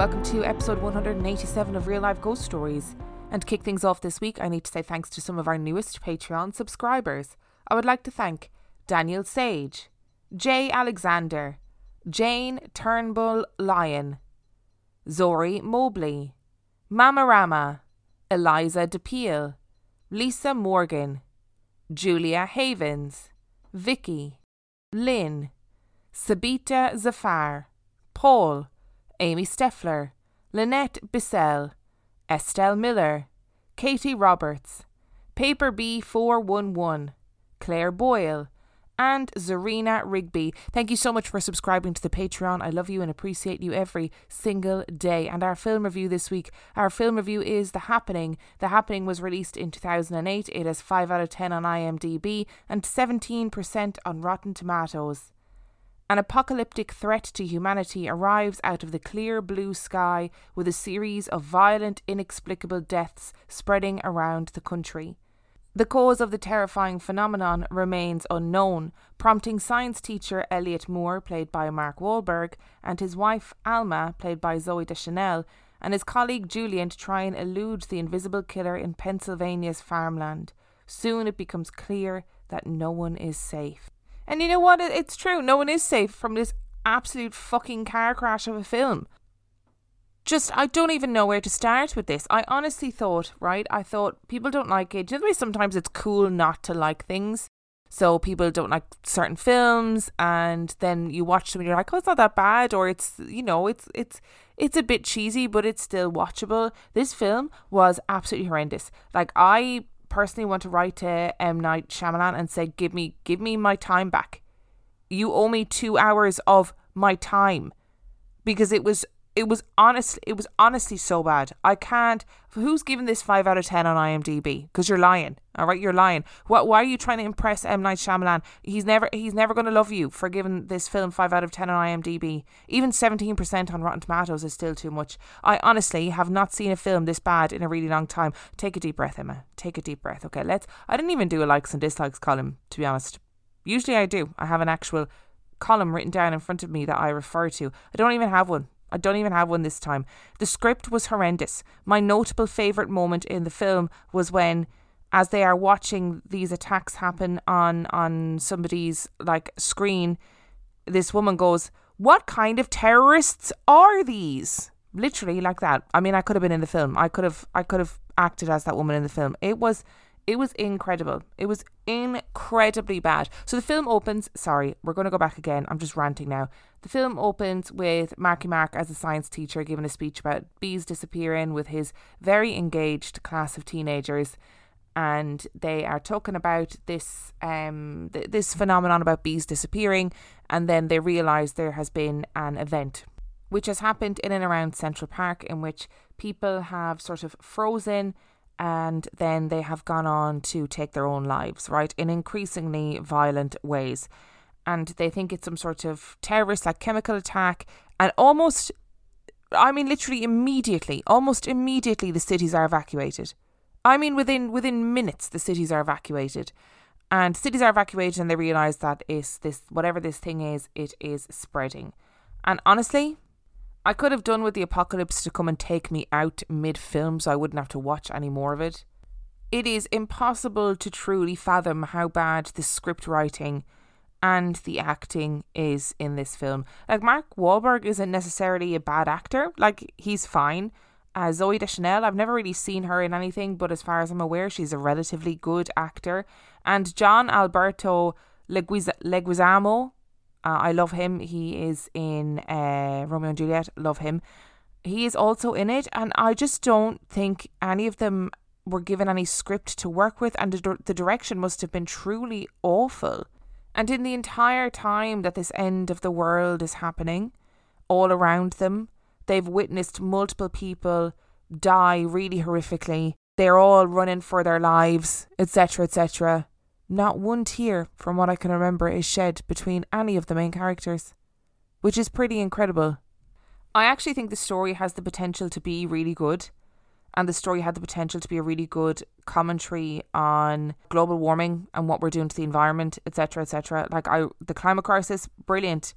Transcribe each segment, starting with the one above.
welcome to episode 187 of Real Life Ghost Stories. And to kick things off this week, I need to say thanks to some of our newest Patreon subscribers. I would like to thank Daniel Sage, Jay Alexander, Jane Turnbull Lyon, Zori Mobley, Mamarama, Eliza DePeel, Lisa Morgan, Julia Havens, Vicky, Lynn, Sabita Zafar, Paul, Amy Steffler, Lynette Bissell, Estelle Miller, Katie Roberts, Paper B411, Claire Boyle, and Zarina Rigby. Thank you so much for subscribing to the Patreon. I love you and appreciate you every single day. And our film review this week, our film review is The Happening. The Happening was released in 2008. It has 5 out of 10 on IMDb and 17% on Rotten Tomatoes. An apocalyptic threat to humanity arrives out of the clear blue sky with a series of violent, inexplicable deaths spreading around the country. The cause of the terrifying phenomenon remains unknown, prompting science teacher Elliot Moore, played by Mark Wahlberg, and his wife Alma, played by Zooey Deschanel, and his colleague Julian to try and elude the invisible killer in Pennsylvania's farmland. Soon it becomes clear that no one is safe. And you know what? It's true. No one is safe from this absolute fucking car crash of a film just I don't even know where to start with this. I honestly thought, right? I thought people don't like it. Do You know the way sometimes it's cool not to like things. So people don't like certain films and then you watch them and you're like, Oh, it's not that bad or it's you know, it's it's it's a bit cheesy, but it's still watchable. This film was absolutely horrendous. Like I personally want to write to M. Night Shyamalan and say, Give me give me my time back. You owe me two hours of my time. Because it was it was honestly it was honestly so bad. I can't. Who's giving this five out of ten on IMDb? Because you're lying. All right, you're lying. What? Why are you trying to impress M Night Shyamalan? He's never he's never going to love you for giving this film five out of ten on IMDb. Even seventeen percent on Rotten Tomatoes is still too much. I honestly have not seen a film this bad in a really long time. Take a deep breath, Emma. Take a deep breath. Okay, let's. I didn't even do a likes and dislikes column to be honest. Usually I do. I have an actual column written down in front of me that I refer to. I don't even have one I don't even have one this time. The script was horrendous. My notable favourite moment in the film was when as they are watching these attacks happen on on somebody's like screen, this woman goes, What kind of terrorists are these? Literally like that. I mean I could have been in the film. I could have I could have acted as that woman in the film. It was it was incredible. It was incredibly bad. So the film opens. Sorry, we're going to go back again. I'm just ranting now. The film opens with Marky Mark as a science teacher giving a speech about bees disappearing with his very engaged class of teenagers. And they are talking about this um th- this phenomenon about bees disappearing, and then they realise there has been an event which has happened in and around Central Park in which people have sort of frozen and then they have gone on to take their own lives, right, in increasingly violent ways. And they think it's some sort of terrorist, like chemical attack, and almost, I mean, literally immediately, almost immediately, the cities are evacuated. I mean, within within minutes, the cities are evacuated, and cities are evacuated, and they realize that is this whatever this thing is, it is spreading. And honestly, I could have done with the apocalypse to come and take me out mid film so I wouldn't have to watch any more of it. It is impossible to truly fathom how bad the script writing and the acting is in this film. Like Mark Wahlberg isn't necessarily a bad actor, like he's fine. Uh, Zooey Deschanel, I've never really seen her in anything, but as far as I'm aware, she's a relatively good actor. And John Alberto Leguizamo, uh, I love him. He is in uh, Romeo and Juliet. Love him. He is also in it, and I just don't think any of them were given any script to work with, and the, the direction must have been truly awful. And in the entire time that this end of the world is happening, all around them, they've witnessed multiple people die really horrifically. They're all running for their lives, etc., etc. Not one tear, from what I can remember, is shed between any of the main characters, which is pretty incredible. I actually think the story has the potential to be really good, and the story had the potential to be a really good commentary on global warming and what we're doing to the environment, etc., etc. Like I, the climate crisis, brilliant.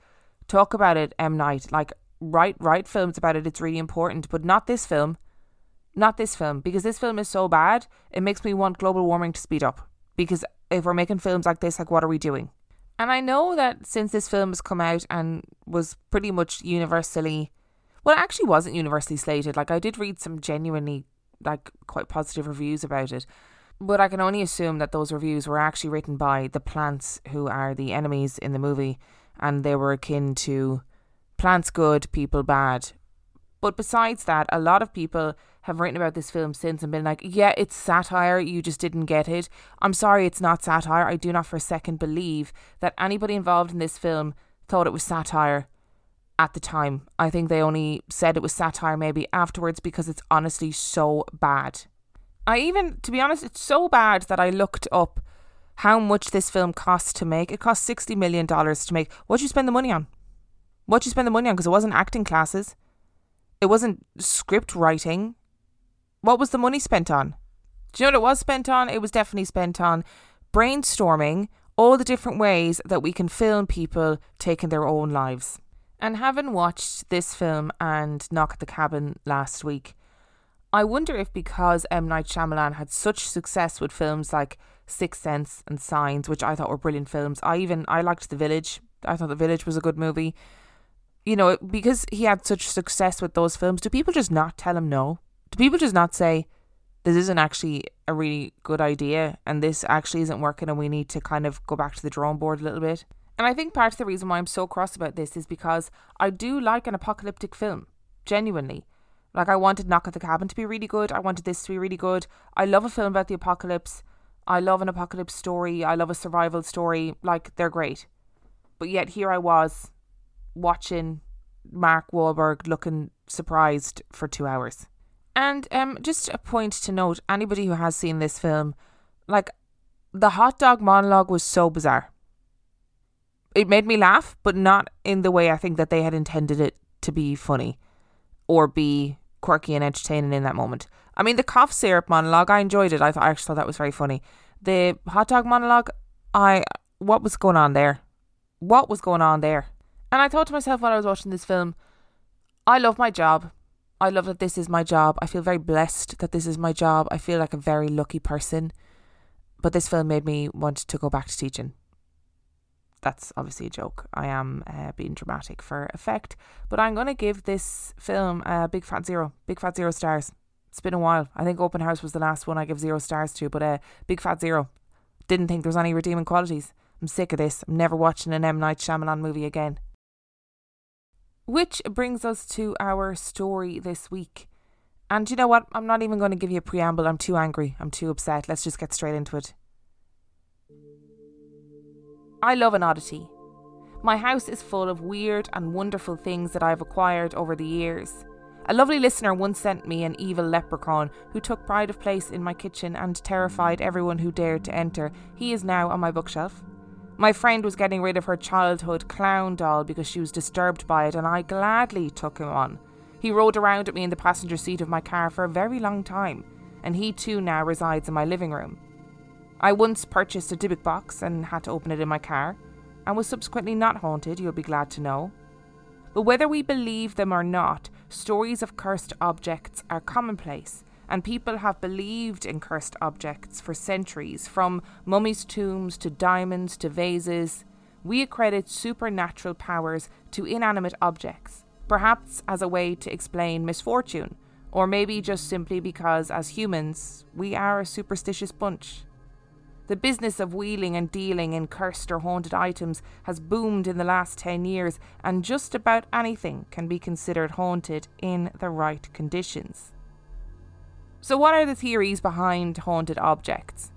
Talk about it, M Night. Like write write films about it. It's really important, but not this film. Not this film because this film is so bad. It makes me want global warming to speed up. Because if we're making films like this, like what are we doing? And I know that since this film has come out and was pretty much universally, well, it actually wasn't universally slated. Like I did read some genuinely like quite positive reviews about it. But I can only assume that those reviews were actually written by the plants who are the enemies in the movie and they were akin to plants good, people bad. But besides that, a lot of people have written about this film since and been like, yeah, it's satire, you just didn't get it. I'm sorry, it's not satire. I do not for a second believe that anybody involved in this film thought it was satire at the time. I think they only said it was satire maybe afterwards because it's honestly so bad. I even, to be honest, it's so bad that I looked up how much this film cost to make. It cost $60 million to make. What'd you spend the money on? What'd you spend the money on? Because it wasn't acting classes, it wasn't script writing. What was the money spent on? Do you know what it was spent on? It was definitely spent on brainstorming all the different ways that we can film people taking their own lives. And having watched this film and Knock at the Cabin last week, I wonder if because M. Night Shyamalan had such success with films like Sixth Sense and Signs, which I thought were brilliant films. I even I liked The Village. I thought The Village was a good movie. You know, because he had such success with those films, do people just not tell him no? Do people just not say this isn't actually a really good idea and this actually isn't working and we need to kind of go back to the drawing board a little bit? And I think part of the reason why I'm so cross about this is because I do like an apocalyptic film, genuinely. Like I wanted Knock at the Cabin to be really good. I wanted this to be really good. I love a film about the apocalypse. I love an apocalypse story. I love a survival story. Like, they're great. But yet, here I was watching Mark Wahlberg looking surprised for two hours. And um, just a point to note anybody who has seen this film, like, the hot dog monologue was so bizarre. It made me laugh, but not in the way I think that they had intended it to be funny or be quirky and entertaining in that moment. I mean, the cough syrup monologue, I enjoyed it. I, I actually thought that was very funny. The hot dog monologue, I what was going on there? What was going on there? And I thought to myself while I was watching this film, I love my job. I love that this is my job. I feel very blessed that this is my job. I feel like a very lucky person. But this film made me want to go back to teaching that's obviously a joke. I am uh, being dramatic for effect, but I'm going to give this film a big fat zero, big fat zero stars. It's been a while. I think Open House was the last one I give zero stars to, but a uh, big fat zero. Didn't think there was any redeeming qualities. I'm sick of this. I'm never watching an M Night Shyamalan movie again. Which brings us to our story this week. And you know what? I'm not even going to give you a preamble. I'm too angry. I'm too upset. Let's just get straight into it. I love an oddity. My house is full of weird and wonderful things that I've acquired over the years. A lovely listener once sent me an evil leprechaun who took pride of place in my kitchen and terrified everyone who dared to enter. He is now on my bookshelf. My friend was getting rid of her childhood clown doll because she was disturbed by it, and I gladly took him on. He rode around at me in the passenger seat of my car for a very long time, and he too now resides in my living room. I once purchased a Dybbuk box and had to open it in my car, and was subsequently not haunted, you'll be glad to know. But whether we believe them or not, stories of cursed objects are commonplace, and people have believed in cursed objects for centuries, from mummies' tombs to diamonds to vases. We accredit supernatural powers to inanimate objects, perhaps as a way to explain misfortune, or maybe just simply because, as humans, we are a superstitious bunch. The business of wheeling and dealing in cursed or haunted items has boomed in the last 10 years, and just about anything can be considered haunted in the right conditions. So, what are the theories behind haunted objects?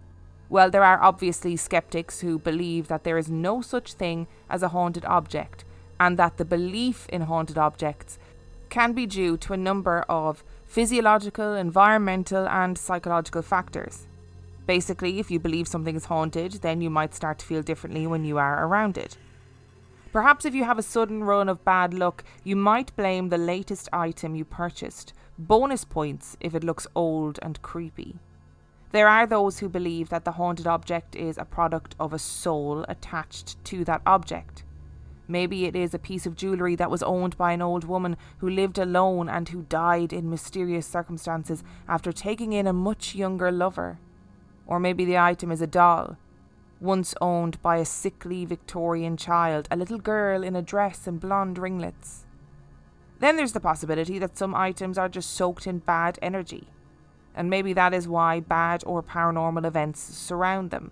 Well, there are obviously skeptics who believe that there is no such thing as a haunted object, and that the belief in haunted objects can be due to a number of physiological, environmental, and psychological factors. Basically, if you believe something is haunted, then you might start to feel differently when you are around it. Perhaps if you have a sudden run of bad luck, you might blame the latest item you purchased. Bonus points if it looks old and creepy. There are those who believe that the haunted object is a product of a soul attached to that object. Maybe it is a piece of jewellery that was owned by an old woman who lived alone and who died in mysterious circumstances after taking in a much younger lover. Or maybe the item is a doll, once owned by a sickly Victorian child, a little girl in a dress and blonde ringlets. Then there's the possibility that some items are just soaked in bad energy, and maybe that is why bad or paranormal events surround them.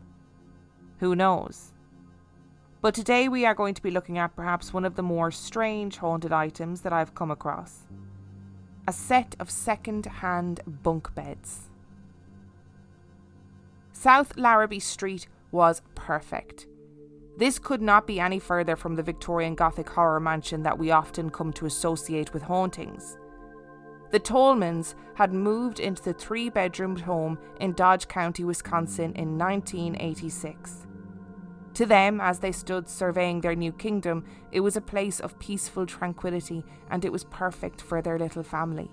Who knows? But today we are going to be looking at perhaps one of the more strange haunted items that I've come across a set of second hand bunk beds. South Larrabee Street was perfect. This could not be any further from the Victorian Gothic horror mansion that we often come to associate with hauntings. The Tallmans had moved into the three bedroomed home in Dodge County, Wisconsin in 1986. To them, as they stood surveying their new kingdom, it was a place of peaceful tranquility and it was perfect for their little family.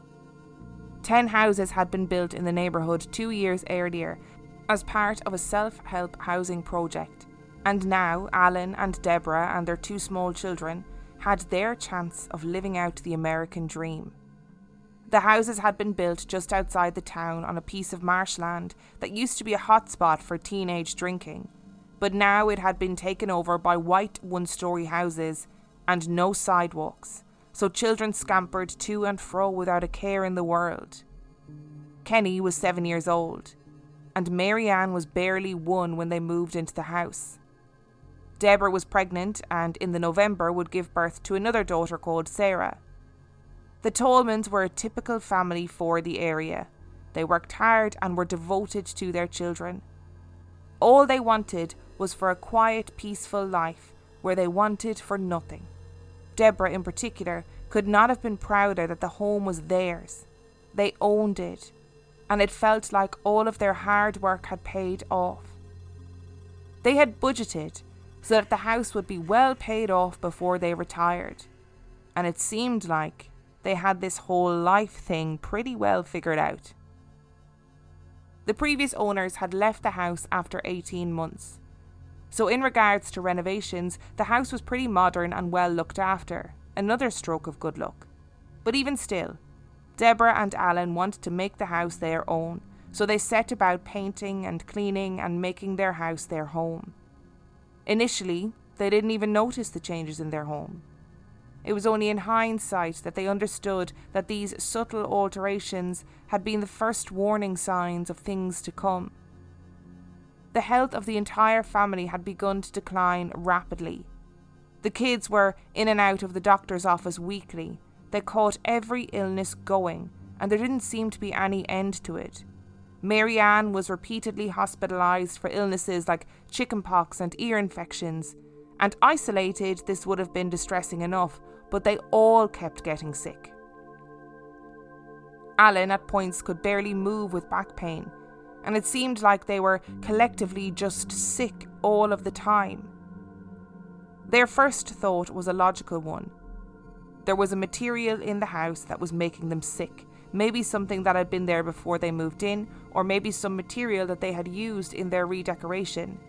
Ten houses had been built in the neighbourhood two years earlier as part of a self help housing project and now Alan and Deborah and their two small children had their chance of living out the American dream. The houses had been built just outside the town on a piece of marshland that used to be a hotspot for teenage drinking, but now it had been taken over by white one story houses and no sidewalks, so children scampered to and fro without a care in the world. Kenny was seven years old, and Marianne was barely one when they moved into the house. Deborah was pregnant and in the November would give birth to another daughter called Sarah. The Tallmans were a typical family for the area. They worked hard and were devoted to their children. All they wanted was for a quiet, peaceful life where they wanted for nothing. Deborah, in particular, could not have been prouder that the home was theirs. They owned it, and it felt like all of their hard work had paid off. They had budgeted so that the house would be well paid off before they retired. And it seemed like they had this whole life thing pretty well figured out. The previous owners had left the house after 18 months. So, in regards to renovations, the house was pretty modern and well looked after, another stroke of good luck. But even still, Deborah and Alan wanted to make the house their own, so they set about painting and cleaning and making their house their home. Initially, they didn't even notice the changes in their home. It was only in hindsight that they understood that these subtle alterations had been the first warning signs of things to come. The health of the entire family had begun to decline rapidly. The kids were in and out of the doctor's office weekly. They caught every illness going, and there didn't seem to be any end to it. Marianne was repeatedly hospitalized for illnesses like chickenpox and ear infections, and isolated, this would have been distressing enough, but they all kept getting sick. Alan at points could barely move with back pain, and it seemed like they were collectively just sick all of the time. Their first thought was a logical one. There was a material in the house that was making them sick, maybe something that had been there before they moved in, or maybe some material that they had used in their redecoration.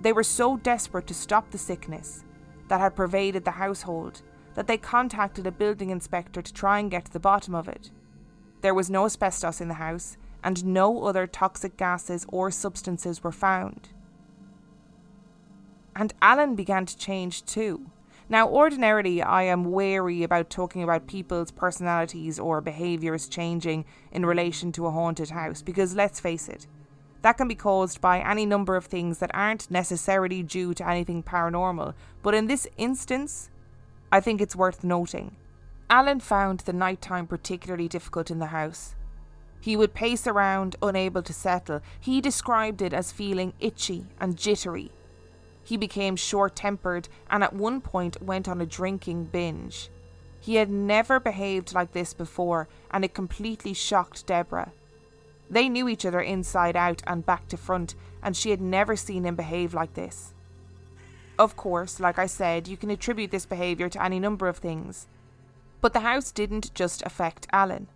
They were so desperate to stop the sickness that had pervaded the household that they contacted a building inspector to try and get to the bottom of it. There was no asbestos in the house, and no other toxic gases or substances were found. And Alan began to change too. Now, ordinarily, I am wary about talking about people's personalities or behaviours changing in relation to a haunted house because let's face it, that can be caused by any number of things that aren't necessarily due to anything paranormal. But in this instance, I think it's worth noting. Alan found the night time particularly difficult in the house. He would pace around, unable to settle. He described it as feeling itchy and jittery he became short tempered and at one point went on a drinking binge. He had never behaved like this before, and it completely shocked Deborah. They knew each other inside out and back to front, and she had never seen him behave like this. Of course, like I said, you can attribute this behaviour to any number of things. But the house didn't just affect Alan.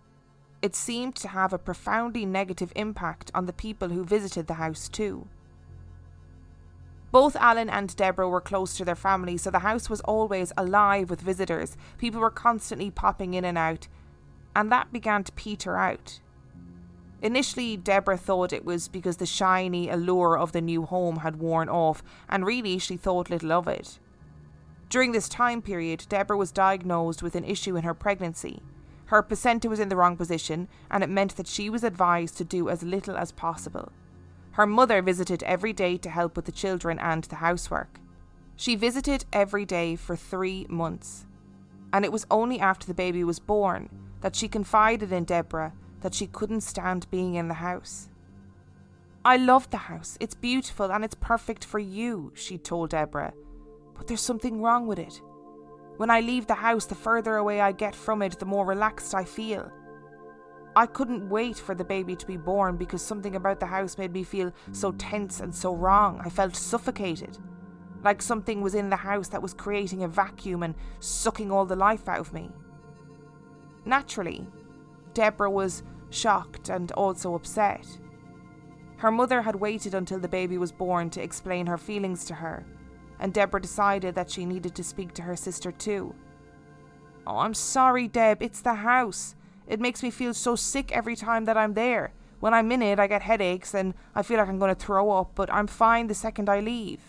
It seemed to have a profoundly negative impact on the people who visited the house, too. Both Alan and Deborah were close to their family, so the house was always alive with visitors. People were constantly popping in and out, and that began to peter out. Initially, Deborah thought it was because the shiny allure of the new home had worn off, and really she thought little of it. During this time period, Deborah was diagnosed with an issue in her pregnancy. Her placenta was in the wrong position, and it meant that she was advised to do as little as possible. Her mother visited every day to help with the children and the housework. She visited every day for three months. And it was only after the baby was born that she confided in Deborah that she couldn't stand being in the house. I love the house. It's beautiful and it's perfect for you, she told Deborah. But there's something wrong with it. When I leave the house, the further away I get from it, the more relaxed I feel. I couldn't wait for the baby to be born because something about the house made me feel so tense and so wrong. I felt suffocated. Like something was in the house that was creating a vacuum and sucking all the life out of me. Naturally, Deborah was shocked and also upset. Her mother had waited until the baby was born to explain her feelings to her, and Deborah decided that she needed to speak to her sister too. Oh, I'm sorry, Deb, it's the house. It makes me feel so sick every time that I'm there. When I'm in it, I get headaches and I feel like I'm going to throw up, but I'm fine the second I leave.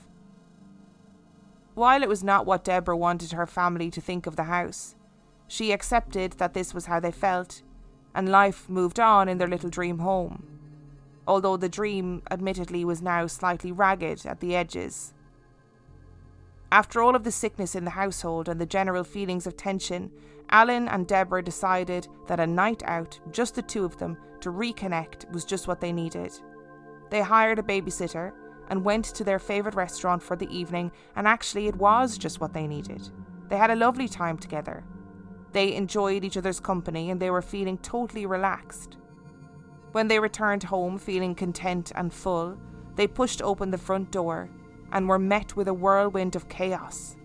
While it was not what Deborah wanted her family to think of the house, she accepted that this was how they felt, and life moved on in their little dream home. Although the dream, admittedly, was now slightly ragged at the edges. After all of the sickness in the household and the general feelings of tension, Alan and Deborah decided that a night out, just the two of them, to reconnect was just what they needed. They hired a babysitter and went to their favourite restaurant for the evening, and actually, it was just what they needed. They had a lovely time together, they enjoyed each other's company and they were feeling totally relaxed. When they returned home feeling content and full, they pushed open the front door and were met with a whirlwind of chaos.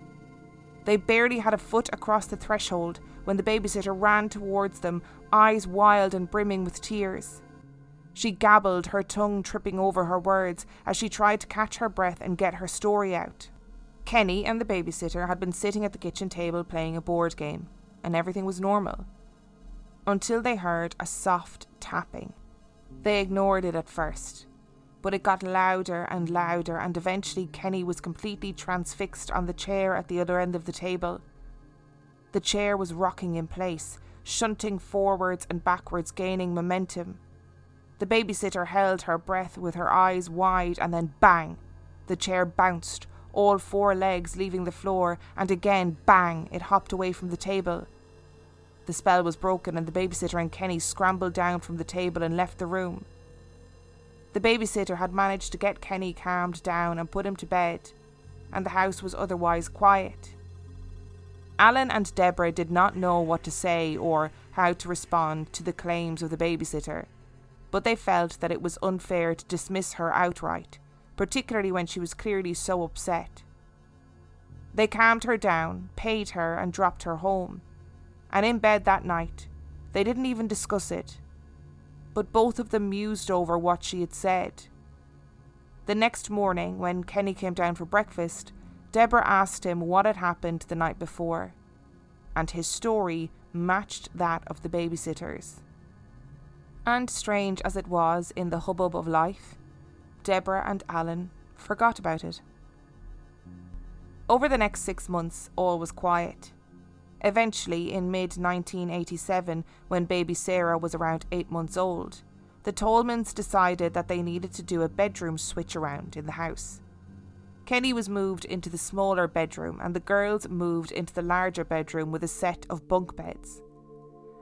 They barely had a foot across the threshold when the babysitter ran towards them, eyes wild and brimming with tears. She gabbled, her tongue tripping over her words as she tried to catch her breath and get her story out. Kenny and the babysitter had been sitting at the kitchen table playing a board game and everything was normal. Until they heard a soft tapping. They ignored it at first, but it got louder and louder, and eventually Kenny was completely transfixed on the chair at the other end of the table. The chair was rocking in place, shunting forwards and backwards, gaining momentum. The babysitter held her breath with her eyes wide, and then bang! The chair bounced, all four legs leaving the floor, and again, bang, it hopped away from the table. The spell was broken, and the babysitter and Kenny scrambled down from the table and left the room. The babysitter had managed to get Kenny calmed down and put him to bed, and the house was otherwise quiet. Alan and Deborah did not know what to say or how to respond to the claims of the babysitter, but they felt that it was unfair to dismiss her outright particularly when she was clearly so upset. They calmed her down, paid her, and dropped her home. And in bed that night, they didn't even discuss it, but both of them mused over what she had said. The next morning, when Kenny came down for breakfast, Deborah asked him what had happened the night before, and his story matched that of the babysitters. And strange as it was in the hubbub of life, Deborah and Alan forgot about it. Over the next six months, all was quiet. Eventually, in mid 1987, when baby Sarah was around eight months old, the Tallmans decided that they needed to do a bedroom switch around in the house. Kenny was moved into the smaller bedroom, and the girls moved into the larger bedroom with a set of bunk beds.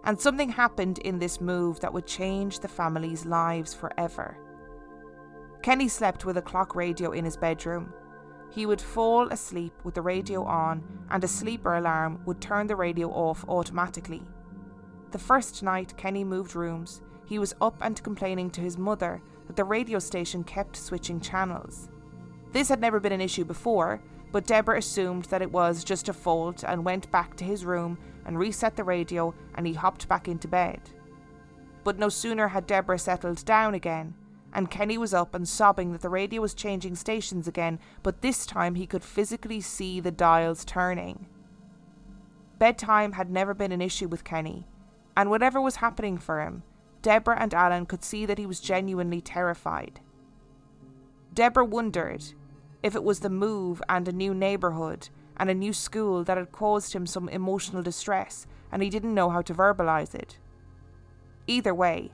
And something happened in this move that would change the family's lives forever. Kenny slept with a clock radio in his bedroom. He would fall asleep with the radio on, and a sleeper alarm would turn the radio off automatically. The first night Kenny moved rooms, he was up and complaining to his mother that the radio station kept switching channels. This had never been an issue before, but Deborah assumed that it was just a fault and went back to his room and reset the radio and he hopped back into bed. But no sooner had Deborah settled down again and Kenny was up and sobbing that the radio was changing stations again, but this time he could physically see the dials turning. Bedtime had never been an issue with Kenny, and whatever was happening for him, Deborah and Alan could see that he was genuinely terrified. Deborah wondered if it was the move and a new neighbourhood and a new school that had caused him some emotional distress and he didn't know how to verbalise it. Either way,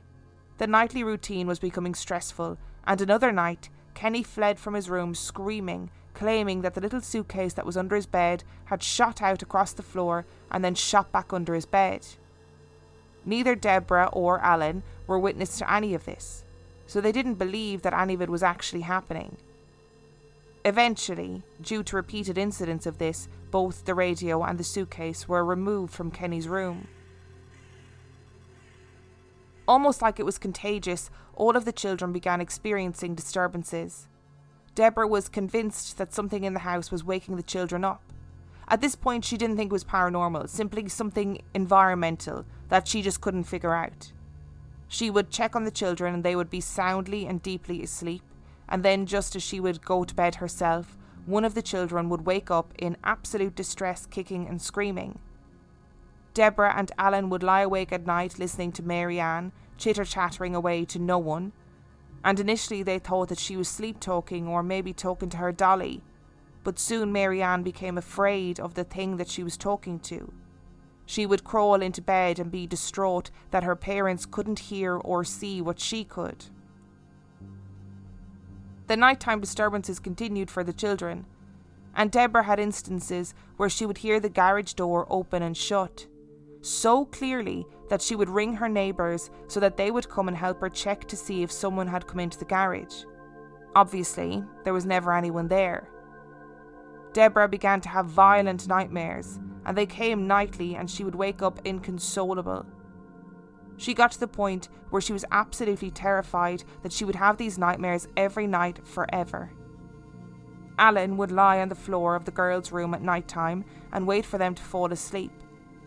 the nightly routine was becoming stressful, and another night, Kenny fled from his room screaming, claiming that the little suitcase that was under his bed had shot out across the floor and then shot back under his bed. Neither Deborah or Alan were witness to any of this, so they didn't believe that any of it was actually happening. Eventually, due to repeated incidents of this, both the radio and the suitcase were removed from Kenny's room. Almost like it was contagious, all of the children began experiencing disturbances. Deborah was convinced that something in the house was waking the children up. At this point, she didn't think it was paranormal, simply something environmental that she just couldn't figure out. She would check on the children and they would be soundly and deeply asleep, and then, just as she would go to bed herself, one of the children would wake up in absolute distress, kicking and screaming. Deborah and Alan would lie awake at night listening to Mary Ann, chitter chattering away to no one, and initially they thought that she was sleep talking or maybe talking to her dolly, but soon Mary Ann became afraid of the thing that she was talking to. She would crawl into bed and be distraught that her parents couldn't hear or see what she could. The nighttime disturbances continued for the children, and Deborah had instances where she would hear the garage door open and shut so clearly that she would ring her neighbours so that they would come and help her check to see if someone had come into the garage. Obviously, there was never anyone there. Deborah began to have violent nightmares, and they came nightly, and she would wake up inconsolable. She got to the point where she was absolutely terrified that she would have these nightmares every night forever. Alan would lie on the floor of the girls' room at night time and wait for them to fall asleep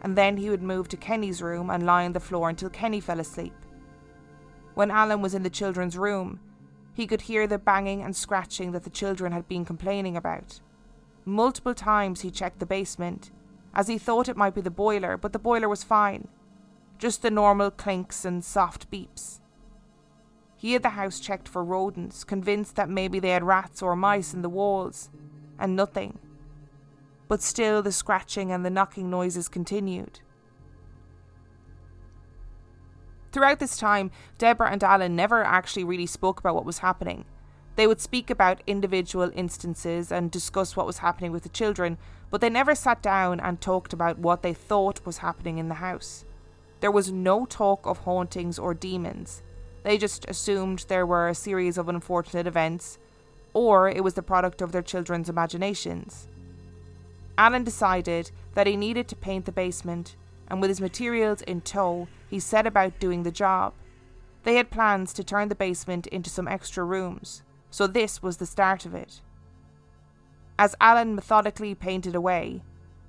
and then he would move to Kenny's room and lie on the floor until Kenny fell asleep. When Alan was in the children's room, he could hear the banging and scratching that the children had been complaining about. Multiple times he checked the basement, as he thought it might be the boiler, but the boiler was fine. Just the normal clinks and soft beeps. He had the house checked for rodents, convinced that maybe they had rats or mice in the walls, and nothing but still the scratching and the knocking noises continued. Throughout this time, Deborah and Alan never actually really spoke about what was happening. They would speak about individual instances and discuss what was happening with the children, but they never sat down and talked about what they thought was happening in the house. There was no talk of hauntings or demons. They just assumed there were a series of unfortunate events, or it was the product of their children's imaginations. Alan decided that he needed to paint the basement, and with his materials in tow, he set about doing the job. They had plans to turn the basement into some extra rooms, so this was the start of it. As Alan methodically painted away,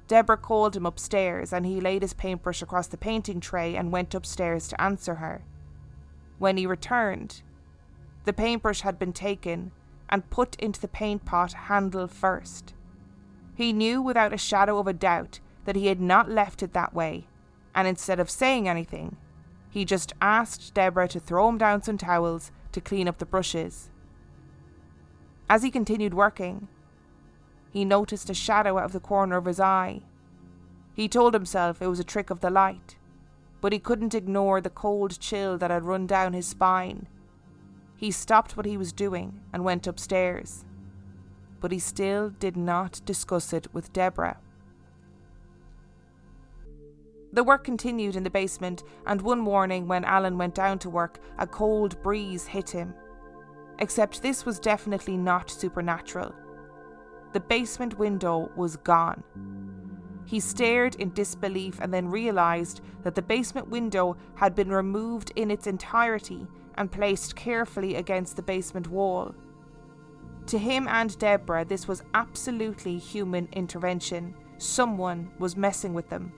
Deborah called him upstairs and he laid his paintbrush across the painting tray and went upstairs to answer her. When he returned, the paintbrush had been taken and put into the paint pot handle first. He knew without a shadow of a doubt that he had not left it that way, and instead of saying anything, he just asked Deborah to throw him down some towels to clean up the brushes. As he continued working, he noticed a shadow out of the corner of his eye. He told himself it was a trick of the light, but he couldn't ignore the cold chill that had run down his spine. He stopped what he was doing and went upstairs but he still did not discuss it with Deborah. The work continued in the basement, and one morning when Alan went down to work, a cold breeze hit him. Except this was definitely not supernatural. The basement window was gone. He stared in disbelief and then realised that the basement window had been removed in its entirety and placed carefully against the basement wall. To him and Deborah, this was absolutely human intervention. Someone was messing with them.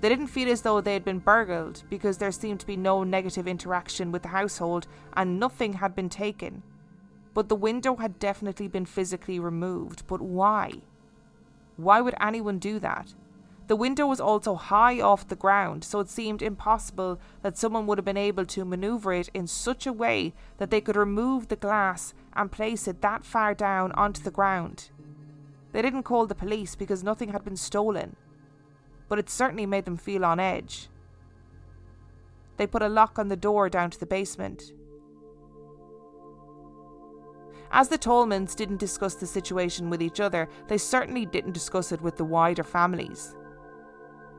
They didn't feel as though they had been burgled because there seemed to be no negative interaction with the household and nothing had been taken. But the window had definitely been physically removed. But why? Why would anyone do that? The window was also high off the ground, so it seemed impossible that someone would have been able to maneuver it in such a way that they could remove the glass and place it that far down onto the ground. They didn't call the police because nothing had been stolen, but it certainly made them feel on edge. They put a lock on the door down to the basement. As the Tallmans didn't discuss the situation with each other, they certainly didn't discuss it with the wider families.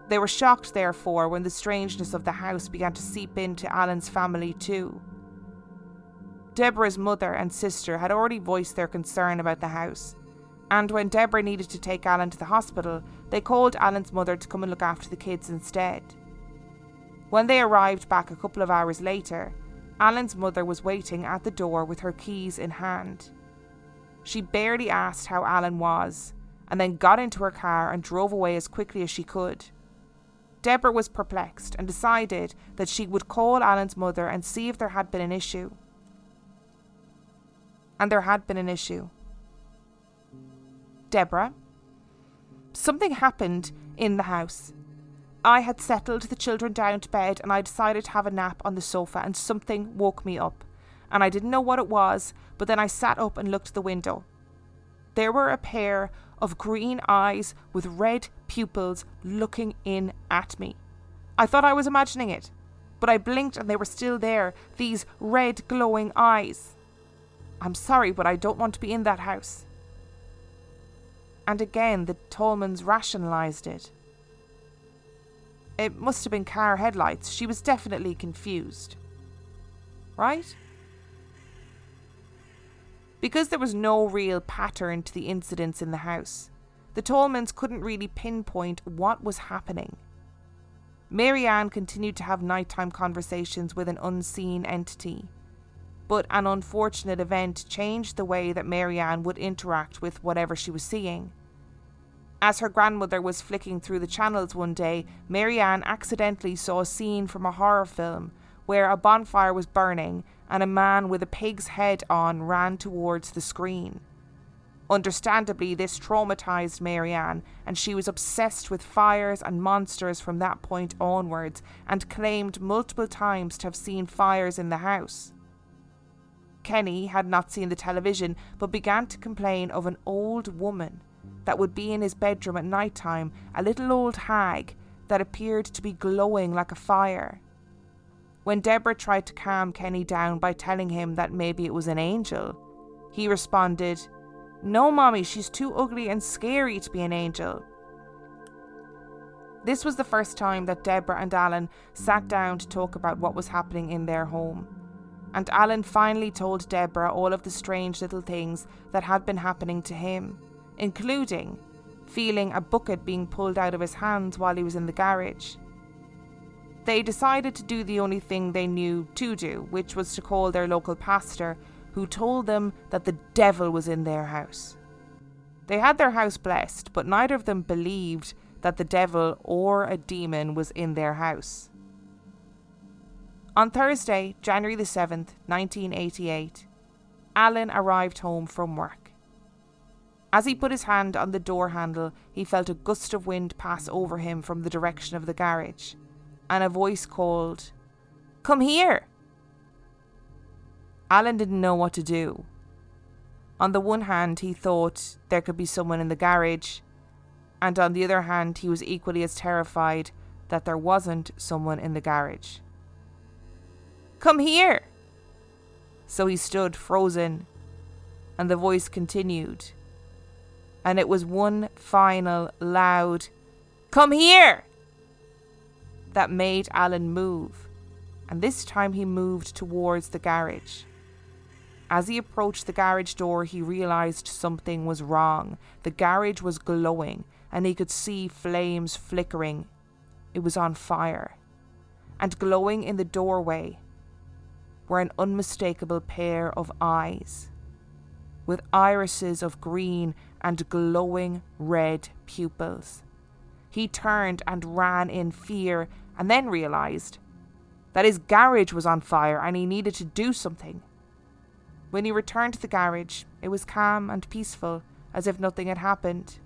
They were shocked, therefore, when the strangeness of the house began to seep into Alan's family too. Deborah's mother and sister had already voiced their concern about the house, and when Deborah needed to take Alan to the hospital, they called Alan's mother to come and look after the kids instead. When they arrived back a couple of hours later, Alan's mother was waiting at the door with her keys in hand. She barely asked how Alan was, and then got into her car and drove away as quickly as she could. Deborah was perplexed and decided that she would call Alan's mother and see if there had been an issue. And there had been an issue. Deborah, something happened in the house. I had settled the children down to bed and I decided to have a nap on the sofa, and something woke me up. And I didn't know what it was, but then I sat up and looked at the window. There were a pair of green eyes with red pupils looking in at me. I thought I was imagining it, but I blinked and they were still there, these red glowing eyes. I'm sorry, but I don't want to be in that house. And again, the Tallmans rationalised it. It must have been car headlights. She was definitely confused. Right? Because there was no real pattern to the incidents in the house, the Tallmans couldn't really pinpoint what was happening. Marianne continued to have nighttime conversations with an unseen entity, but an unfortunate event changed the way that Marianne would interact with whatever she was seeing. As her grandmother was flicking through the channels one day, Marianne accidentally saw a scene from a horror film where a bonfire was burning and a man with a pig's head on ran towards the screen. Understandably, this traumatized Marianne, and she was obsessed with fires and monsters from that point onwards, and claimed multiple times to have seen fires in the house. Kenny had not seen the television, but began to complain of an old woman that would be in his bedroom at night time, a little old hag that appeared to be glowing like a fire. When Deborah tried to calm Kenny down by telling him that maybe it was an angel, he responded, No, Mommy, she's too ugly and scary to be an angel. This was the first time that Deborah and Alan sat down to talk about what was happening in their home. And Alan finally told Deborah all of the strange little things that had been happening to him, including feeling a bucket being pulled out of his hands while he was in the garage they decided to do the only thing they knew to do, which was to call their local pastor, who told them that the devil was in their house. They had their house blessed, but neither of them believed that the devil or a demon was in their house. On Thursday, January the 7th, 1988, Alan arrived home from work. As he put his hand on the door handle, he felt a gust of wind pass over him from the direction of the garage and a voice called, Come here! Alan didn't know what to do. On the one hand, he thought there could be someone in the garage, and on the other hand, he was equally as terrified that there wasn't someone in the garage. Come here! So he stood frozen, and the voice continued. And it was one final loud, Come here! that made Alan move, and this time he moved towards the garage. As he approached the garage door, he realised something was wrong. The garage was glowing, and he could see flames flickering. It was on fire. And glowing in the doorway were an unmistakable pair of eyes, with irises of green and glowing red pupils. He turned and ran in fear and then realised that his garage was on fire and he needed to do something. When he returned to the garage, it was calm and peaceful, as if nothing had happened.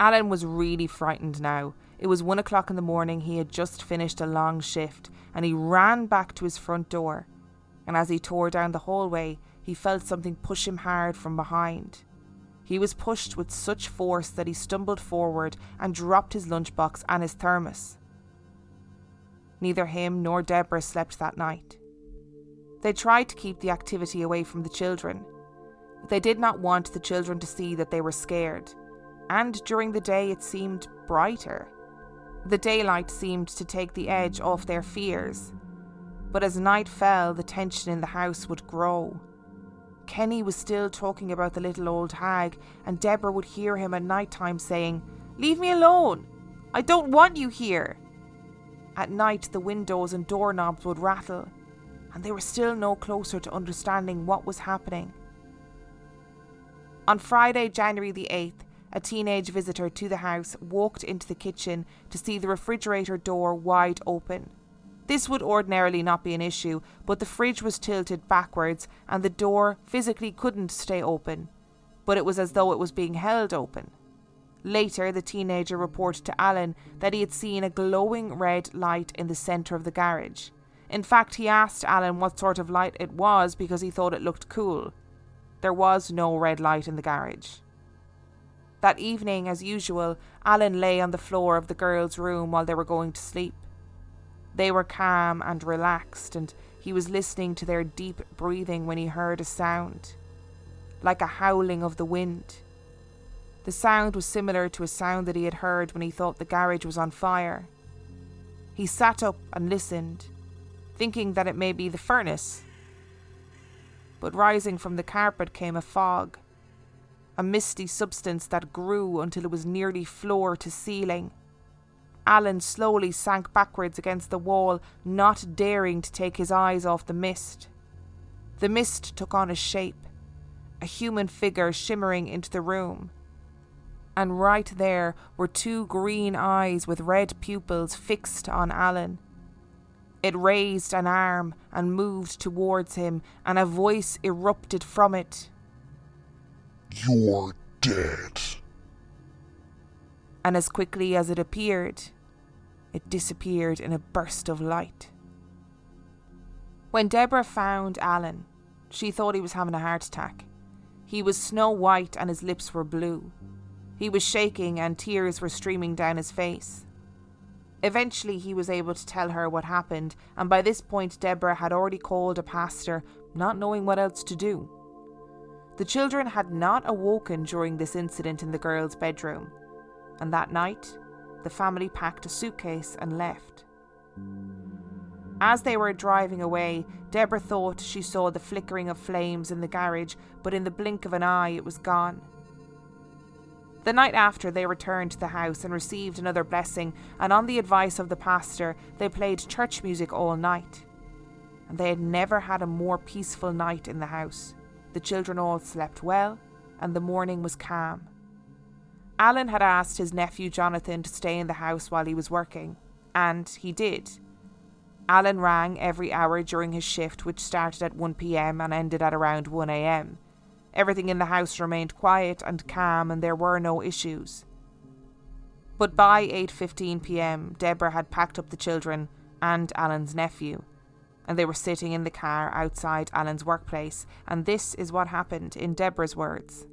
Alan was really frightened now. It was one o'clock in the morning, he had just finished a long shift, and he ran back to his front door. And as he tore down the hallway, he felt something push him hard from behind. He was pushed with such force that he stumbled forward and dropped his lunchbox and his thermos. Neither him nor Deborah slept that night. They tried to keep the activity away from the children. They did not want the children to see that they were scared, and during the day it seemed brighter. The daylight seemed to take the edge off their fears. But as night fell, the tension in the house would grow. Kenny was still talking about the little old hag, and Deborah would hear him at night time saying, Leave me alone! I don't want you here! At night, the windows and doorknobs would rattle, and they were still no closer to understanding what was happening. On Friday, January the 8th, a teenage visitor to the house walked into the kitchen to see the refrigerator door wide open. This would ordinarily not be an issue, but the fridge was tilted backwards and the door physically couldn't stay open, but it was as though it was being held open. Later, the teenager reported to Alan that he had seen a glowing red light in the centre of the garage. In fact, he asked Alan what sort of light it was because he thought it looked cool. There was no red light in the garage. That evening, as usual, Alan lay on the floor of the girls' room while they were going to sleep. They were calm and relaxed, and he was listening to their deep breathing when he heard a sound, like a howling of the wind. The sound was similar to a sound that he had heard when he thought the garage was on fire. He sat up and listened, thinking that it may be the furnace. But rising from the carpet came a fog, a misty substance that grew until it was nearly floor to ceiling. Alan slowly sank backwards against the wall, not daring to take his eyes off the mist. The mist took on a shape, a human figure shimmering into the room. And right there were two green eyes with red pupils fixed on Alan. It raised an arm and moved towards him, and a voice erupted from it. You're dead. And as quickly as it appeared, it disappeared in a burst of light. When Deborah found Alan, she thought he was having a heart attack. He was snow white and his lips were blue. He was shaking and tears were streaming down his face. Eventually, he was able to tell her what happened, and by this point, Deborah had already called a pastor, not knowing what else to do. The children had not awoken during this incident in the girl's bedroom, and that night, the family packed a suitcase and left. As they were driving away, Deborah thought she saw the flickering of flames in the garage, but in the blink of an eye it was gone. The night after, they returned to the house and received another blessing, and on the advice of the pastor, they played church music all night. And they had never had a more peaceful night in the house. The children all slept well, and the morning was calm. Alan had asked his nephew Jonathan to stay in the house while he was working, and he did. Alan rang every hour during his shift, which started at 1 pm and ended at around 1 am. Everything in the house remained quiet and calm, and there were no issues. But by 8:15 p.m., Deborah had packed up the children and Alan's nephew, and they were sitting in the car outside Alan's workplace, and this is what happened in Deborah's words.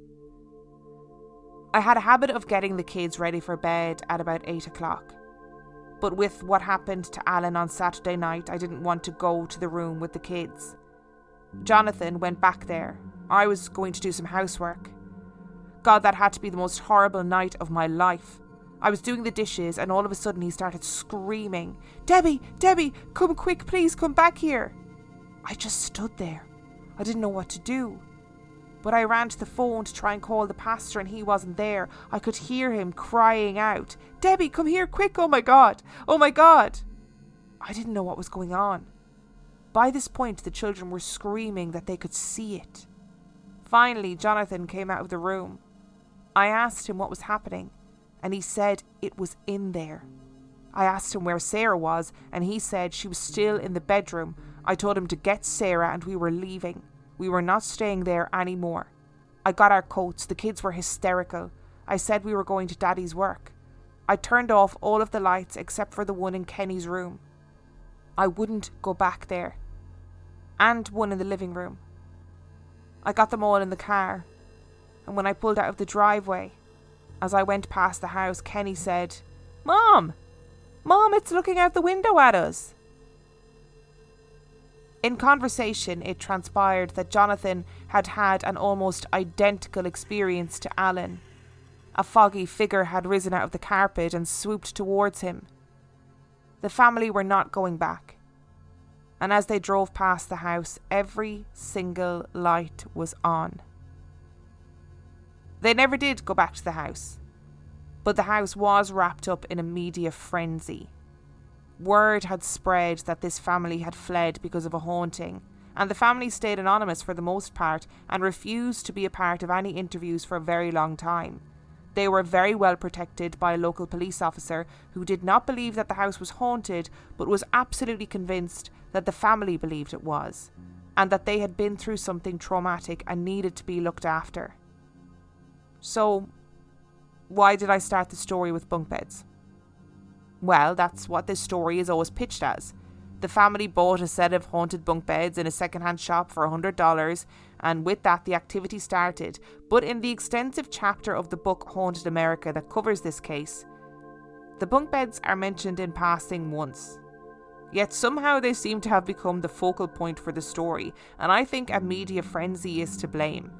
I had a habit of getting the kids ready for bed at about 8 o'clock. But with what happened to Alan on Saturday night, I didn't want to go to the room with the kids. Jonathan went back there. I was going to do some housework. God, that had to be the most horrible night of my life. I was doing the dishes, and all of a sudden he started screaming, Debbie, Debbie, come quick, please, come back here. I just stood there. I didn't know what to do. But I ran to the phone to try and call the pastor, and he wasn't there. I could hear him crying out, Debbie, come here quick! Oh my God! Oh my God! I didn't know what was going on. By this point, the children were screaming that they could see it. Finally, Jonathan came out of the room. I asked him what was happening, and he said it was in there. I asked him where Sarah was, and he said she was still in the bedroom. I told him to get Sarah, and we were leaving. We were not staying there anymore. I got our coats. The kids were hysterical. I said we were going to Daddy's work. I turned off all of the lights except for the one in Kenny's room. I wouldn't go back there. And one in the living room. I got them all in the car. And when I pulled out of the driveway, as I went past the house, Kenny said, Mom! Mom, it's looking out the window at us. In conversation, it transpired that Jonathan had had an almost identical experience to Alan. A foggy figure had risen out of the carpet and swooped towards him. The family were not going back, and as they drove past the house, every single light was on. They never did go back to the house, but the house was wrapped up in a media frenzy. Word had spread that this family had fled because of a haunting, and the family stayed anonymous for the most part and refused to be a part of any interviews for a very long time. They were very well protected by a local police officer who did not believe that the house was haunted, but was absolutely convinced that the family believed it was, and that they had been through something traumatic and needed to be looked after. So, why did I start the story with bunk beds? Well, that's what this story is always pitched as. The family bought a set of haunted bunk beds in a second-hand shop for $100, and with that, the activity started. But in the extensive chapter of the book Haunted America that covers this case, the bunk beds are mentioned in passing once. Yet somehow they seem to have become the focal point for the story, and I think a media frenzy is to blame.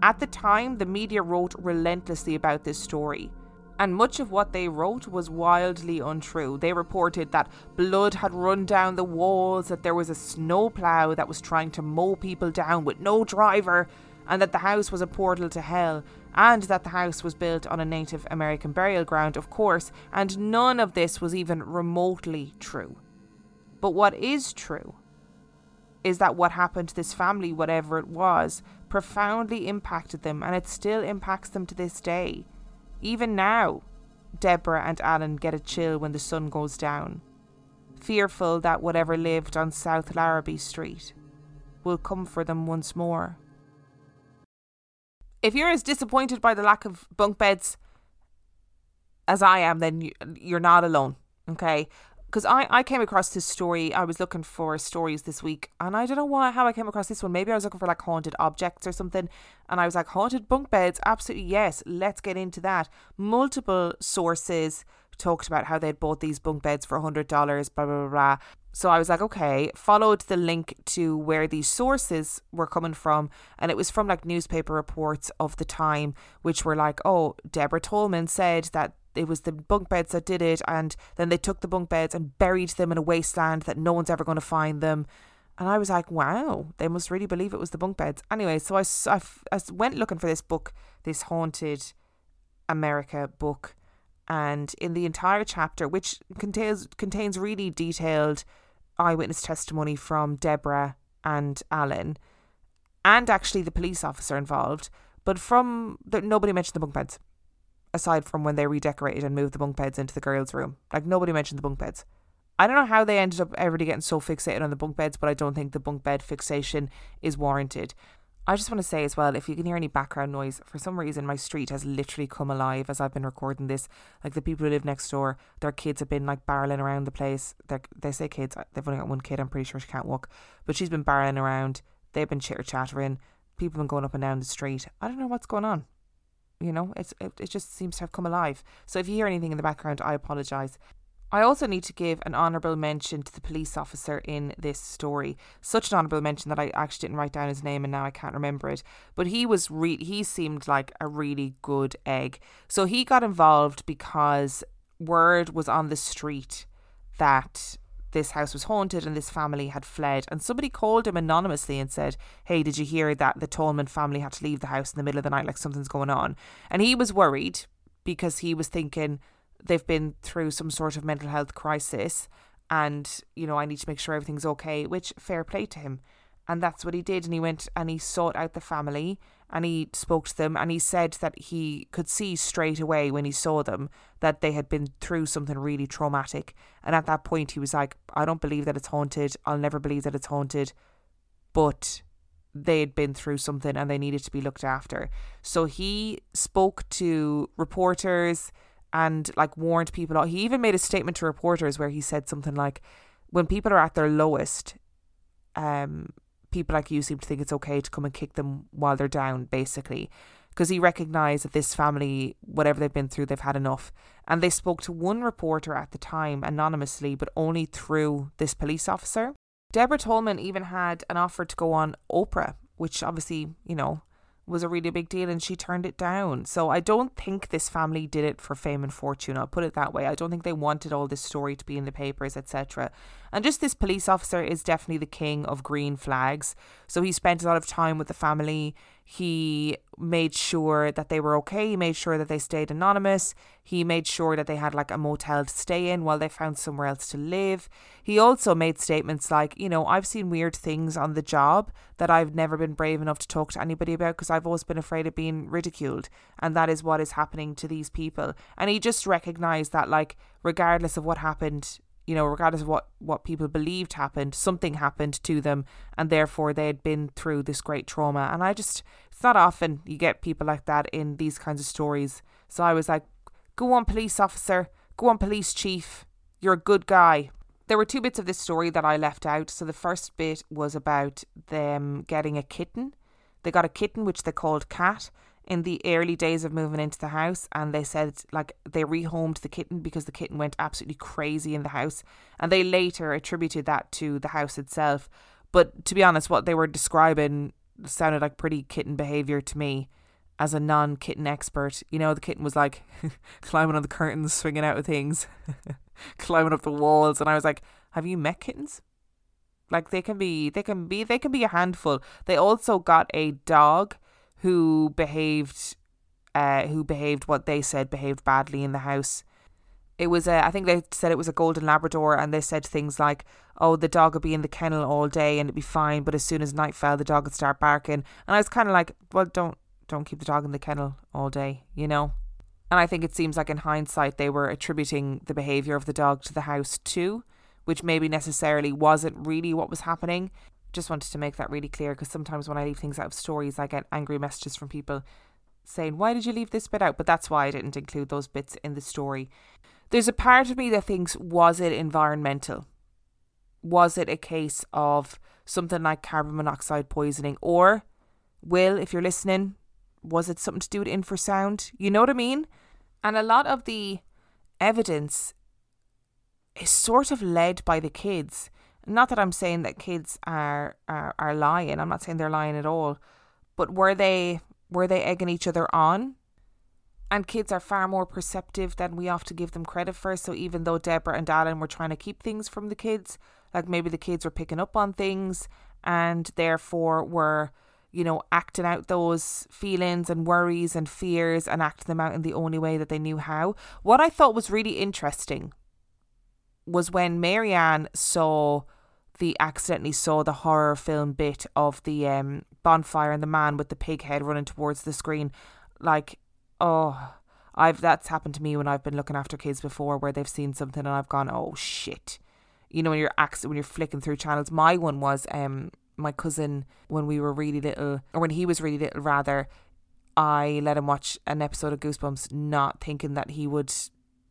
At the time, the media wrote relentlessly about this story, and much of what they wrote was wildly untrue. They reported that blood had run down the walls, that there was a snowplow that was trying to mow people down with no driver, and that the house was a portal to hell, and that the house was built on a Native American burial ground, of course, and none of this was even remotely true. But what is true is that what happened to this family, whatever it was, profoundly impacted them, and it still impacts them to this day. Even now, Deborah and Alan get a chill when the sun goes down, fearful that whatever lived on South Larrabee Street will come for them once more. If you're as disappointed by the lack of bunk beds as I am, then you're not alone. Okay, because I, I came across this story. I was looking for stories this week, and I don't know why how I came across this one. Maybe I was looking for like haunted objects or something, and I was like haunted bunk beds. Absolutely yes, let's get into that. Multiple sources talked about how they'd bought these bunk beds for hundred dollars. Blah blah blah. So I was like, okay, followed the link to where these sources were coming from, and it was from like newspaper reports of the time, which were like, oh, Deborah Tallman said that it was the bunk beds that did it, and then they took the bunk beds and buried them in a wasteland that no one's ever going to find them. And I was like, wow, they must really believe it was the bunk beds. Anyway, so I, I, I went looking for this book, this Haunted America book. And in the entire chapter, which contains contains really detailed eyewitness testimony from Deborah and Alan, and actually the police officer involved, but from the, nobody mentioned the bunk beds aside from when they redecorated and moved the bunk beds into the girls' room. Like nobody mentioned the bunk beds. I don't know how they ended up everybody getting so fixated on the bunk beds, but I don't think the bunk bed fixation is warranted. I just want to say as well, if you can hear any background noise, for some reason my street has literally come alive as I've been recording this. Like the people who live next door, their kids have been like barreling around the place. They're, they say kids, uh, they've only got one kid, I'm pretty sure she can't walk, but she's been barreling around. They've been chitter chattering. People have been going up and down the street. I don't know what's going on you know it's it, it just seems to have come alive so if you hear anything in the background i apologize I also need to give an honourable mention to the police officer in this story. Such an honourable mention that I actually didn't write down his name and now I can't remember it. But he was re- he seemed like a really good egg. So he got involved because word was on the street that this house was haunted and this family had fled. And somebody called him anonymously and said, Hey, did you hear that the Tallman family had to leave the house in the middle of the night like something's going on? And he was worried because he was thinking they've been through some sort of mental health crisis and, you know, I need to make sure everything's okay, which fair play to him. And that's what he did. And he went and he sought out the family and he spoke to them and he said that he could see straight away when he saw them that they had been through something really traumatic. And at that point, he was like, I don't believe that it's haunted. I'll never believe that it's haunted. But they had been through something and they needed to be looked after. So he spoke to reporters and like warned people. He even made a statement to reporters where he said something like, when people are at their lowest, um, people like you seem to think it's okay to come and kick them while they're down, basically. Because he recognised that this family, whatever they've been through, they've had enough. And they spoke to one reporter at the time anonymously, but only through this police officer. Deborah Tallman even had an offer to go on Oprah, which obviously, you know, was a really big deal and she turned it down. So I don't think this family did it for fame and fortune. I'll put it that way. I don't think they wanted all this story to be in the papers, etc. And just this police officer is definitely the king of green flags. So he spent a lot of time with the family. He made sure that they were okay. He made sure that they stayed anonymous. He made sure that they had like a motel to stay in while they found somewhere else to live. He also made statements like, you know, I've seen weird things on the job that I've never been brave enough to talk to anybody about because I've always been afraid of being ridiculed. And that is what is happening to these people. And he just recognized that, like, regardless of what happened you know, regardless of what, what people believed happened, something happened to them, and therefore they had been through this great trauma. And I just, it's not often you get people like that in these kinds of stories. So I was like, go on, police officer, go on, police chief, you're a good guy. There were two bits of this story that I left out. So the first bit was about them getting a kitten. They got a kitten, which they called Cat in the early days of moving into the house and they said like they rehomed the kitten because the kitten went absolutely crazy in the house and they later attributed that to the house itself. But to be honest what they were describing sounded like pretty kitten behavior to me as a non-kitten expert. You know the kitten was like climbing on the curtains swinging out of things climbing up the walls and i was like have you met kittens? Like they can be they can be they can be a handful. They also got a dog who behaved uh, who behaved what they said behaved badly in the house. It was a, I think they said it was a golden Labrador, and they said things like, "Oh, the dog would be in the kennel all day and it'd be fine, but as soon as night fell, the dog would start barking." And I was kind of like, "Well, don't don't keep the dog in the kennel all day, you know." And I think it seems like in hindsight they were attributing the behavior of the dog to the house too, which maybe necessarily wasn't really what was happening just wanted to make that really clear because sometimes when I leave things out of stories, I get angry messages from people saying, Why did you leave this bit out? But that's why I didn't include those bits in the story. There's a part of me that thinks, Was it environmental? Was it a case of something like carbon monoxide poisoning? Or, Will, if you're listening, was it something to do with infrasound? You know what I mean? And a lot of the evidence is sort of led by the kids. Not that I'm saying that kids are, are are lying. I'm not saying they're lying at all. But were they were they egging each other on? And kids are far more perceptive than we often give them credit for. So even though Deborah and Alan were trying to keep things from the kids, like maybe the kids were picking up on things and therefore were, you know, acting out those feelings and worries and fears and acting them out in the only way that they knew how. What I thought was really interesting was when Marianne saw the accidentally saw the horror film bit of the um, bonfire and the man with the pig head running towards the screen. Like, oh, I've that's happened to me when I've been looking after kids before, where they've seen something and I've gone, oh shit. You know, when you're when you're flicking through channels. My one was um my cousin when we were really little, or when he was really little rather. I let him watch an episode of Goosebumps, not thinking that he would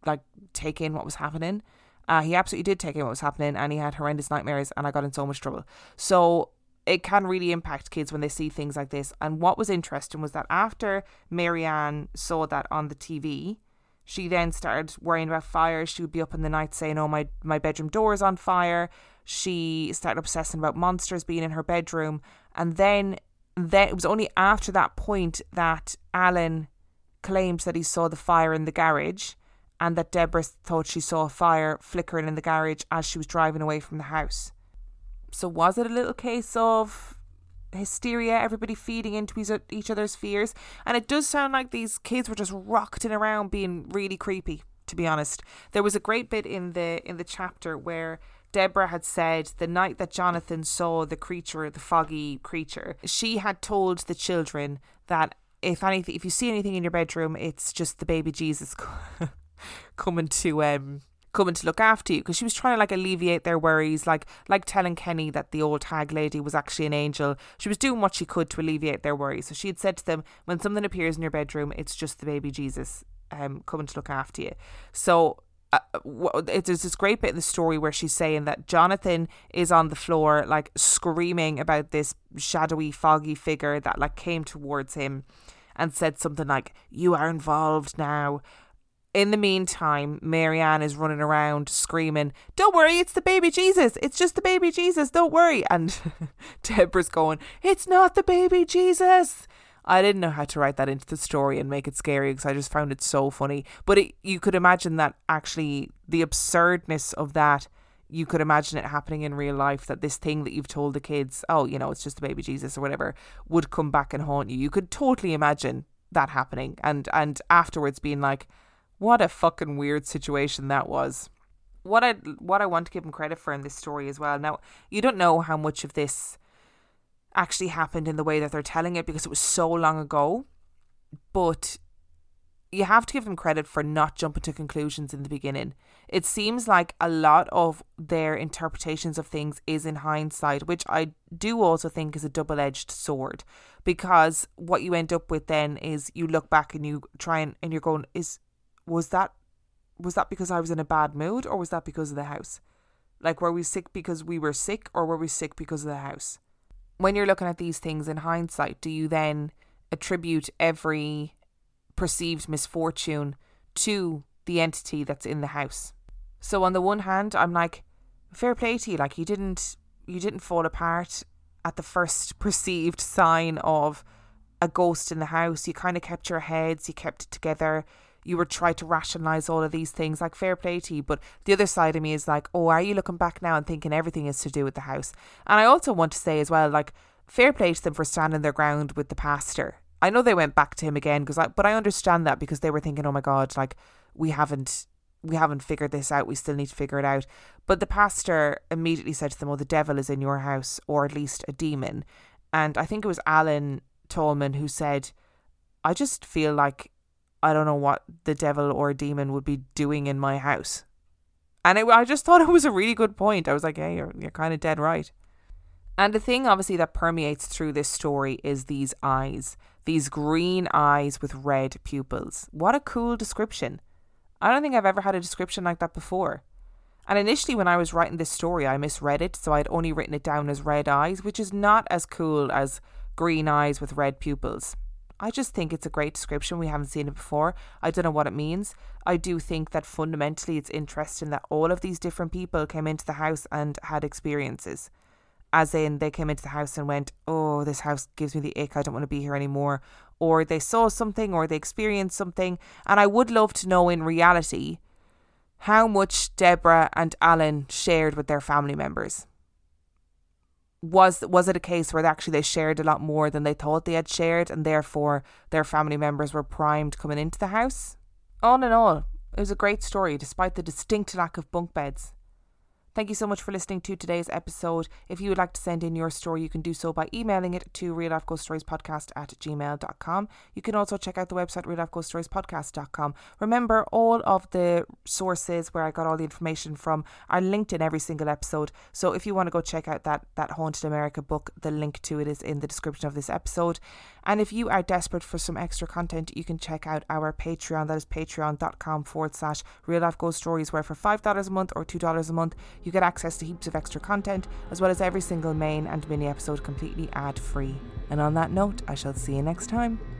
like take in what was happening. Uh, he absolutely did take in what was happening and he had horrendous nightmares and I got in so much trouble. So it can really impact kids when they see things like this. And what was interesting was that after Marianne saw that on the TV, she then started worrying about fires. She would be up in the night saying, Oh, my, my bedroom door is on fire. She started obsessing about monsters being in her bedroom. And then, then it was only after that point that Alan claimed that he saw the fire in the garage and that Deborah thought she saw a fire flickering in the garage as she was driving away from the house. So, was it a little case of hysteria, everybody feeding into each other's fears? And it does sound like these kids were just rocketing around being really creepy, to be honest. There was a great bit in the in the chapter where Deborah had said the night that Jonathan saw the creature, the foggy creature, she had told the children that if anything, if you see anything in your bedroom, it's just the baby Jesus coming to um coming to look after you because she was trying to like alleviate their worries like like telling Kenny that the old hag lady was actually an angel. She was doing what she could to alleviate their worries. So she had said to them when something appears in your bedroom it's just the baby Jesus um coming to look after you. So uh, there's this great bit in the story where she's saying that Jonathan is on the floor like screaming about this shadowy foggy figure that like came towards him and said something like you are involved now in the meantime, Marianne is running around screaming, Don't worry, it's the baby Jesus. It's just the baby Jesus. Don't worry. And Deborah's going, It's not the baby Jesus. I didn't know how to write that into the story and make it scary because I just found it so funny. But it, you could imagine that actually the absurdness of that, you could imagine it happening in real life that this thing that you've told the kids, oh, you know, it's just the baby Jesus or whatever, would come back and haunt you. You could totally imagine that happening and and afterwards being like, what a fucking weird situation that was. What I what I want to give him credit for in this story as well. Now, you don't know how much of this actually happened in the way that they're telling it because it was so long ago, but you have to give them credit for not jumping to conclusions in the beginning. It seems like a lot of their interpretations of things is in hindsight, which I do also think is a double edged sword. Because what you end up with then is you look back and you try and, and you're going, is was that was that because I was in a bad mood or was that because of the house? Like were we sick because we were sick or were we sick because of the house? When you're looking at these things in hindsight, do you then attribute every perceived misfortune to the entity that's in the house? So on the one hand, I'm like, fair play to you, like you didn't you didn't fall apart at the first perceived sign of a ghost in the house. You kind of kept your heads, you kept it together you were trying to rationalize all of these things like fair play to you but the other side of me is like oh are you looking back now and thinking everything is to do with the house? And i also want to say as well like fair play to them for standing their ground with the pastor. I know they went back to him again because I, but i understand that because they were thinking oh my god like we haven't we haven't figured this out. We still need to figure it out. But the pastor immediately said to them oh the devil is in your house or at least a demon. And i think it was alan tallman who said i just feel like I don't know what the devil or demon would be doing in my house. And it, I just thought it was a really good point. I was like, hey, you're, you're kind of dead right. And the thing, obviously, that permeates through this story is these eyes, these green eyes with red pupils. What a cool description. I don't think I've ever had a description like that before. And initially, when I was writing this story, I misread it, so I'd only written it down as red eyes, which is not as cool as green eyes with red pupils. I just think it's a great description. We haven't seen it before. I don't know what it means. I do think that fundamentally it's interesting that all of these different people came into the house and had experiences. As in, they came into the house and went, Oh, this house gives me the ick. I don't want to be here anymore. Or they saw something or they experienced something. And I would love to know in reality how much Deborah and Alan shared with their family members was was it a case where actually they shared a lot more than they thought they had shared and therefore their family members were primed coming into the house? All in all it was a great story despite the distinct lack of bunk beds Thank you so much for listening to today's episode. If you would like to send in your story, you can do so by emailing it to real life ghost stories podcast at gmail.com. You can also check out the website real life ghost stories podcast.com. Remember, all of the sources where I got all the information from are linked in every single episode. So if you want to go check out that, that Haunted America book, the link to it is in the description of this episode. And if you are desperate for some extra content, you can check out our Patreon. That is patreon.com forward slash real life ghost stories, where for $5 a month or $2 a month, you get access to heaps of extra content, as well as every single main and mini episode completely ad free. And on that note, I shall see you next time.